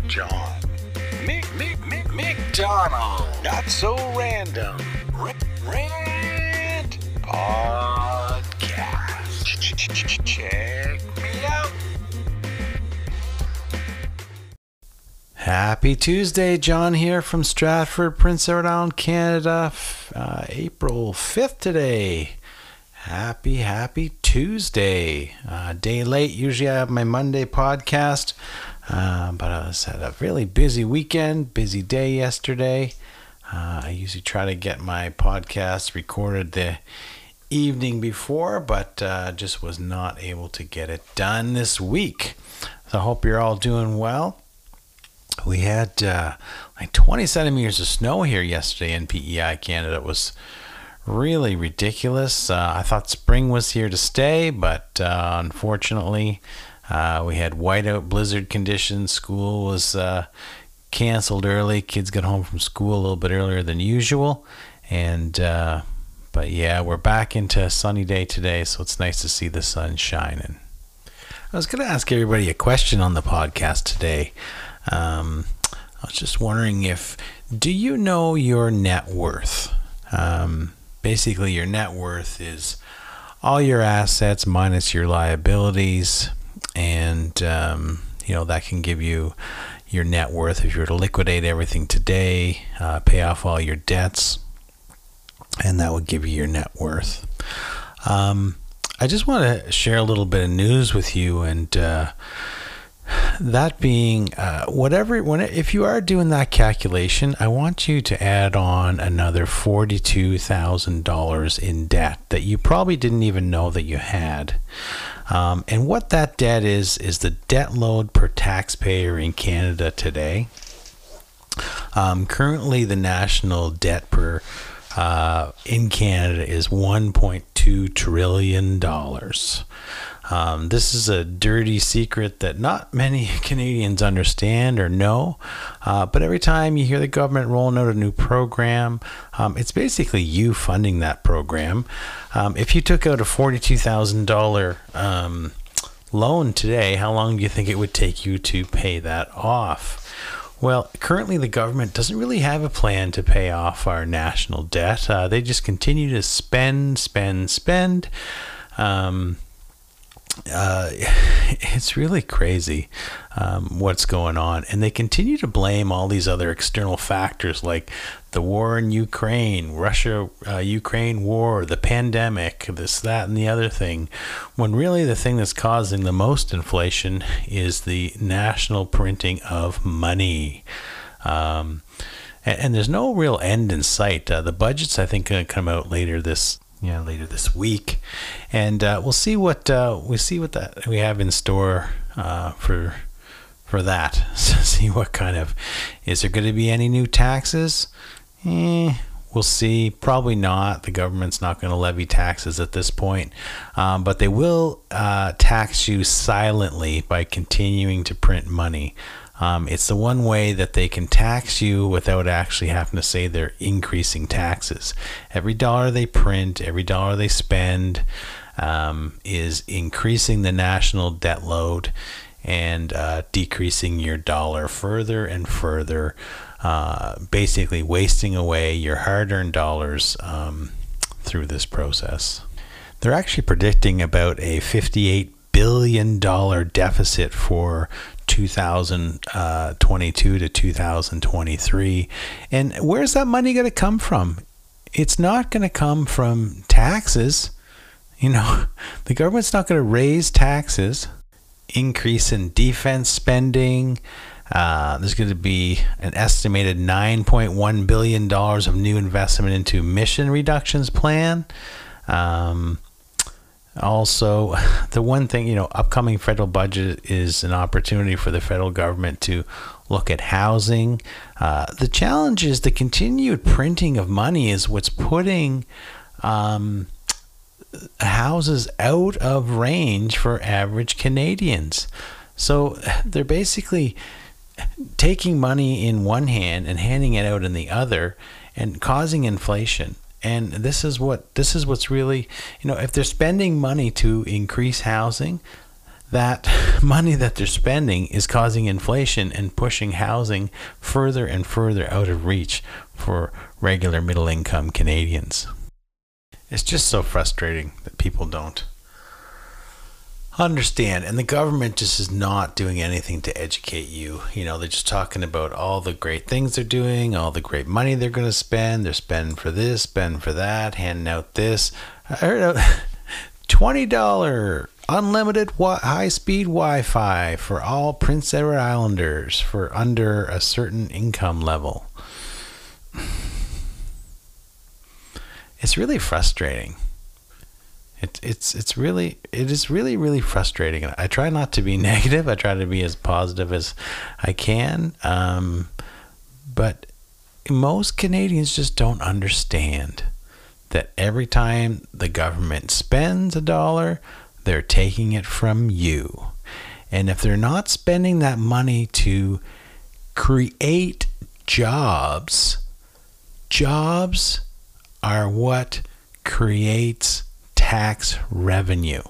John. Mick, Mick, Mick, McDonald. Not so random. R- podcast. Check me out. Happy Tuesday, John here from Stratford, Prince Edward Island, Canada. Uh, April 5th today. Happy, happy Tuesday. Uh, day late. Usually I have my Monday podcast, uh, but I was had a really busy weekend, busy day yesterday. Uh, I usually try to get my podcast recorded the evening before, but uh, just was not able to get it done this week. So I hope you're all doing well. We had uh, like 20 centimeters of snow here yesterday in PEI Canada. It was really ridiculous. Uh, I thought spring was here to stay, but uh, unfortunately, uh, we had whiteout blizzard conditions. School was uh, canceled early. Kids got home from school a little bit earlier than usual, and uh, but yeah, we're back into a sunny day today, so it's nice to see the sun shining. I was going to ask everybody a question on the podcast today. Um, I was just wondering if, do you know your net worth? Um, basically, your net worth is all your assets minus your liabilities, and um, you know that can give you your net worth if you were to liquidate everything today, uh, pay off all your debts, and that would give you your net worth. Um, I just want to share a little bit of news with you, and uh, that being uh, whatever when if you are doing that calculation i want you to add on another $42000 in debt that you probably didn't even know that you had. Um, and what that debt is is the debt load per taxpayer in canada today. Um, currently the national debt per uh, in canada is 1.2 trillion dollars um, this is a dirty secret that not many Canadians understand or know. Uh, but every time you hear the government rolling out a new program, um, it's basically you funding that program. Um, if you took out a $42,000 um, loan today, how long do you think it would take you to pay that off? Well, currently the government doesn't really have a plan to pay off our national debt. Uh, they just continue to spend, spend, spend. Um, uh, it's really crazy um, what's going on. And they continue to blame all these other external factors like the war in Ukraine, Russia uh, Ukraine war, the pandemic, this, that, and the other thing, when really the thing that's causing the most inflation is the national printing of money. Um, and, and, there's no real end in sight. Uh, the budget's, I think, going to come out later this yeah later this week, and uh, we'll see what uh, we see what that we have in store uh, for for that. see what kind of is there going to be any new taxes? Eh, we'll see. Probably not. The government's not going to levy taxes at this point, um, but they will uh, tax you silently by continuing to print money. Um, it's the one way that they can tax you without actually having to say they're increasing taxes. Every dollar they print, every dollar they spend um, is increasing the national debt load and uh, decreasing your dollar further and further, uh, basically wasting away your hard earned dollars um, through this process. They're actually predicting about a $58 billion deficit for 2022 to 2023. And where's that money going to come from? It's not going to come from taxes. You know, the government's not going to raise taxes, increase in defense spending. Uh, there's going to be an estimated $9.1 billion of new investment into emission reductions plan. Um, also, the one thing, you know, upcoming federal budget is an opportunity for the federal government to look at housing. Uh, the challenge is the continued printing of money is what's putting um, houses out of range for average Canadians. So they're basically taking money in one hand and handing it out in the other and causing inflation and this is what this is what's really you know if they're spending money to increase housing that money that they're spending is causing inflation and pushing housing further and further out of reach for regular middle income Canadians. It's just so frustrating that people don't understand and the government just is not doing anything to educate you. You know they're just talking about all the great things they're doing all the great money they're going to spend. They're spending for this spending for that handing out this. I heard a $20 unlimited high speed wi-fi for all prince edward islanders for under a certain income level. It's really frustrating it, it's it's really it is really really frustrating. I try not to be negative. I try to be as positive as I can. Um, but most Canadians just don't understand that every time the government spends a dollar, they're taking it from you. And if they're not spending that money to create jobs, jobs are what creates tax revenue.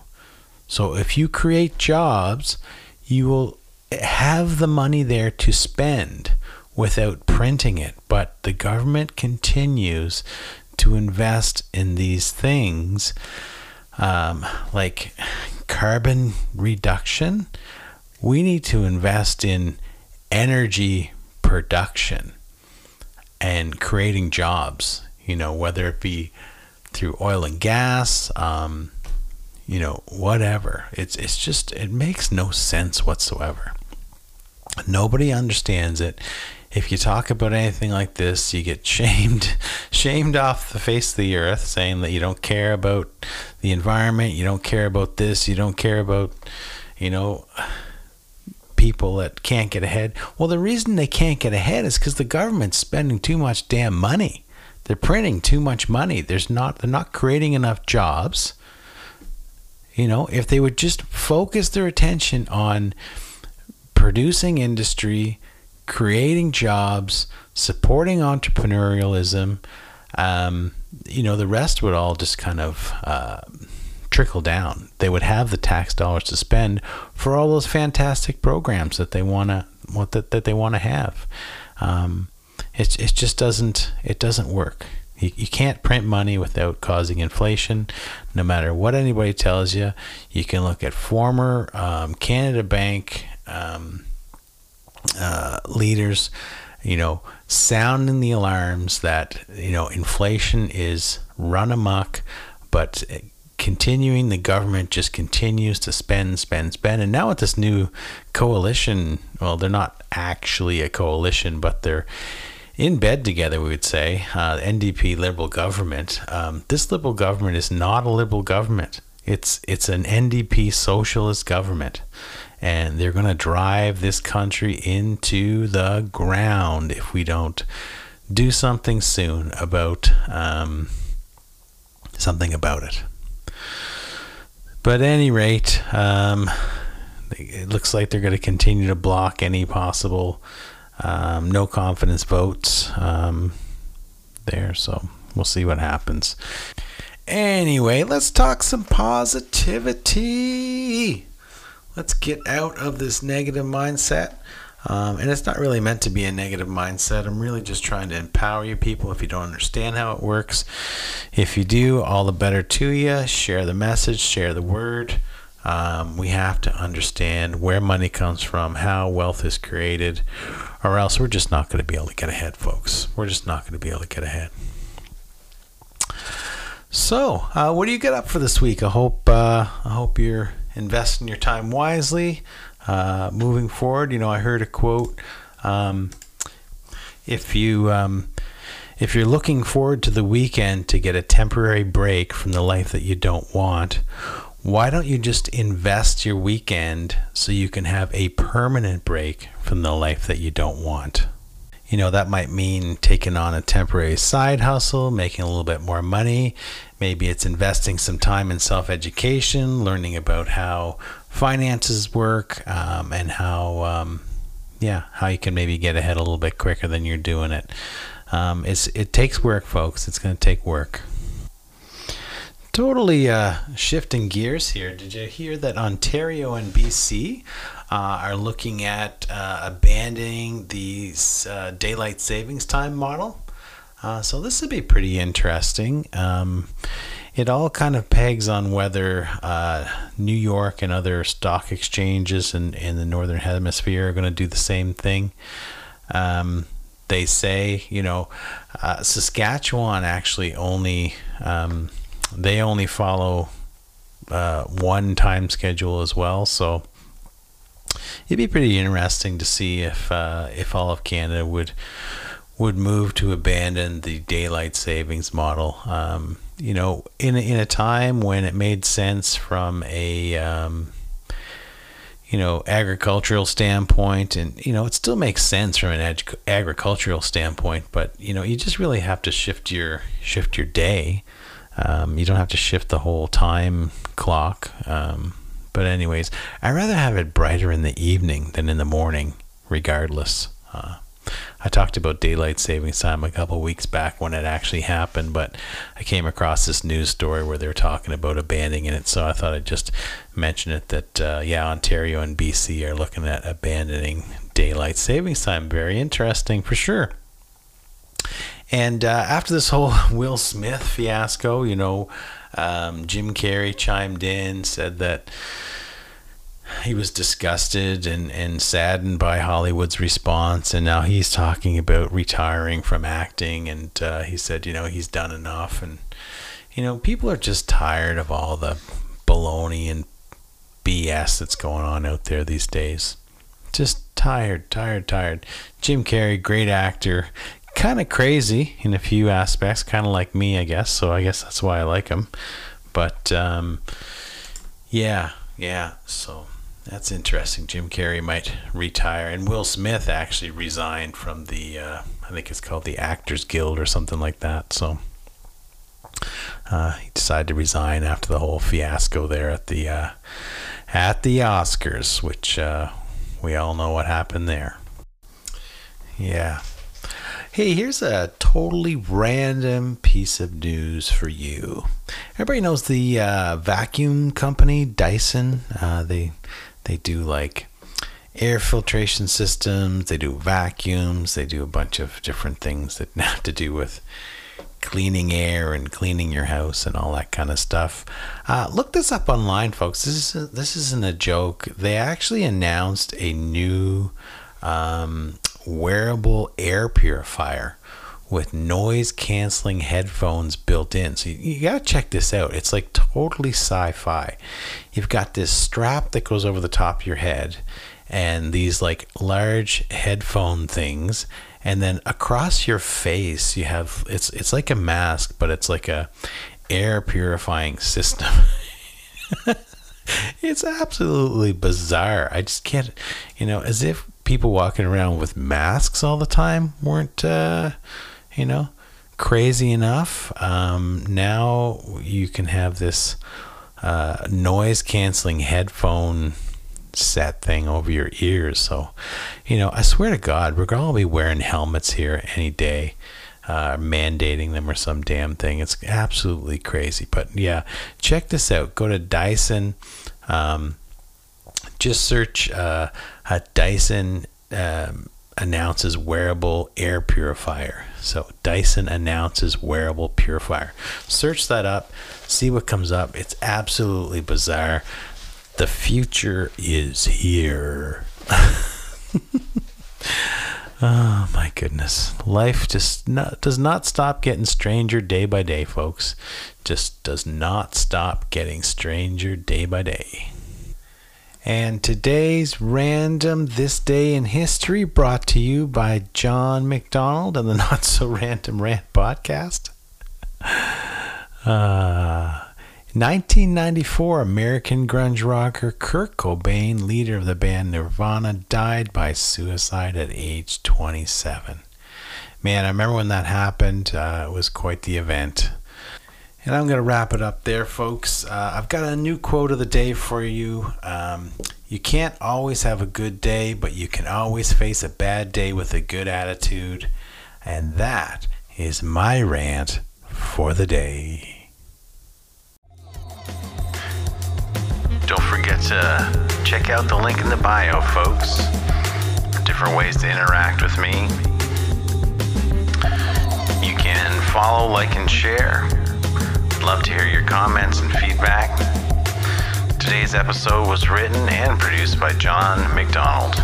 So if you create jobs, you will have the money there to spend without printing it. But the government continues to invest in these things um, like carbon reduction. We need to invest in energy production and creating jobs, you know, whether it be through oil and gas, um, you know, whatever. It's it's just it makes no sense whatsoever. Nobody understands it. If you talk about anything like this, you get shamed, shamed off the face of the earth, saying that you don't care about the environment, you don't care about this, you don't care about, you know, people that can't get ahead. Well, the reason they can't get ahead is because the government's spending too much damn money. They're printing too much money. There's not they're not creating enough jobs. You know, if they would just focus their attention on producing industry, creating jobs, supporting entrepreneurialism, um, you know, the rest would all just kind of uh, trickle down. They would have the tax dollars to spend for all those fantastic programs that they want to what that, that they want to have. Um, it, it just doesn't it doesn't work. You, you can't print money without causing inflation. No matter what anybody tells you, you can look at former um, Canada Bank um, uh, leaders, you know, sounding the alarms that you know inflation is run amok, but continuing the government just continues to spend spend spend and now with this new coalition well they're not actually a coalition but they're in bed together, we would say, uh, NDP Liberal government. Um, this Liberal government is not a Liberal government. It's it's an NDP socialist government, and they're going to drive this country into the ground if we don't do something soon about um, something about it. But at any rate, um, it looks like they're going to continue to block any possible um, no confidence votes um, there, so we'll see what happens. Anyway, let's talk some positivity. Let's get out of this negative mindset. Um, and it's not really meant to be a negative mindset. I'm really just trying to empower you people if you don't understand how it works. If you do, all the better to you. Share the message, share the word. Um, we have to understand where money comes from, how wealth is created, or else we're just not going to be able to get ahead, folks. We're just not going to be able to get ahead. So, uh, what do you get up for this week? I hope uh, I hope you're investing your time wisely. Uh, moving forward, you know, I heard a quote. Um, if you um, if you're looking forward to the weekend to get a temporary break from the life that you don't want, why don't you just invest your weekend so you can have a permanent break from the life that you don't want? You know, that might mean taking on a temporary side hustle, making a little bit more money. Maybe it's investing some time in self education, learning about how finances work um, and how, um, yeah, how you can maybe get ahead a little bit quicker than you're doing it. Um, it's, it takes work, folks. It's going to take work totally uh, shifting gears here. Did you hear that Ontario and BC uh, are looking at uh, abandoning the uh, daylight savings time model? Uh, so this would be pretty interesting. Um, it all kind of pegs on whether uh, New York and other stock exchanges in, in the northern hemisphere are going to do the same thing. Um, they say, you know, Saskatchewan actually only um, they only follow uh, one time schedule as well, so it'd be pretty interesting to see if uh, if all of Canada would would move to abandon the daylight savings model. Um, you know, in in a time when it made sense from a um, you know agricultural standpoint, and you know it still makes sense from an ag- agricultural standpoint, but you know you just really have to shift your shift your day. Um, you don't have to shift the whole time clock. Um, but anyways, I rather have it brighter in the evening than in the morning, regardless. Uh, I talked about daylight savings time a couple weeks back when it actually happened, but I came across this news story where they're talking about abandoning it, so I thought I'd just mention it that uh, yeah, Ontario and BC are looking at abandoning daylight savings time. Very interesting for sure. And uh, after this whole Will Smith fiasco, you know, um, Jim Carrey chimed in, said that he was disgusted and, and saddened by Hollywood's response, and now he's talking about retiring from acting. And uh, he said, you know, he's done enough, and you know, people are just tired of all the baloney and BS that's going on out there these days. Just tired, tired, tired. Jim Carrey, great actor, kind of crazy in a few aspects, kind of like me, I guess. So I guess that's why I like him. But um, yeah, yeah. So that's interesting. Jim Carrey might retire, and Will Smith actually resigned from the, uh, I think it's called the Actors Guild or something like that. So uh, he decided to resign after the whole fiasco there at the uh, at the Oscars, which uh, we all know what happened there. Yeah. Hey, here's a totally random piece of news for you. Everybody knows the uh, vacuum company Dyson. Uh, they they do like air filtration systems, they do vacuums, they do a bunch of different things that have to do with cleaning air and cleaning your house and all that kind of stuff. Uh, look this up online, folks. This is this isn't a joke. They actually announced a new um, wearable air purifier with noise canceling headphones built in. So you, you got to check this out. It's like totally sci fi. You've got this strap that goes over the top of your head and these like large headphone things and then across your face you have it's it's like a mask but it's like a air purifying system it's absolutely bizarre i just can't you know as if people walking around with masks all the time weren't uh you know, crazy enough. Um, now you can have this uh, noise canceling headphone set thing over your ears. So, you know, I swear to God, we're going to be wearing helmets here any day. Uh, mandating them or some damn thing. It's absolutely crazy. But yeah, check this out. Go to Dyson. Um, just search uh, a Dyson um, announces wearable air purifier. So Dyson announces wearable purifier. Search that up, see what comes up. It's absolutely bizarre. The future is here. oh my goodness. Life just not, does not stop getting stranger day by day, folks. Just does not stop getting stranger day by day. And today's random This Day in History brought to you by John McDonald and the Not So Random Rant podcast. Uh, 1994, American grunge rocker Kurt Cobain, leader of the band Nirvana, died by suicide at age 27. Man, I remember when that happened. Uh, it was quite the event. And I'm going to wrap it up there, folks. Uh, I've got a new quote of the day for you. Um, you can't always have a good day, but you can always face a bad day with a good attitude. And that is my rant for the day. Don't forget to check out the link in the bio, folks. Different ways to interact with me. You can follow, like, and share. Love to hear your comments and feedback. Today's episode was written and produced by John McDonald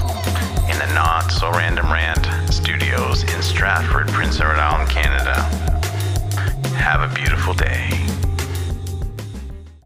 in the Not So Random Rant studios in Stratford, Prince Edward Island, Canada. Have a beautiful day.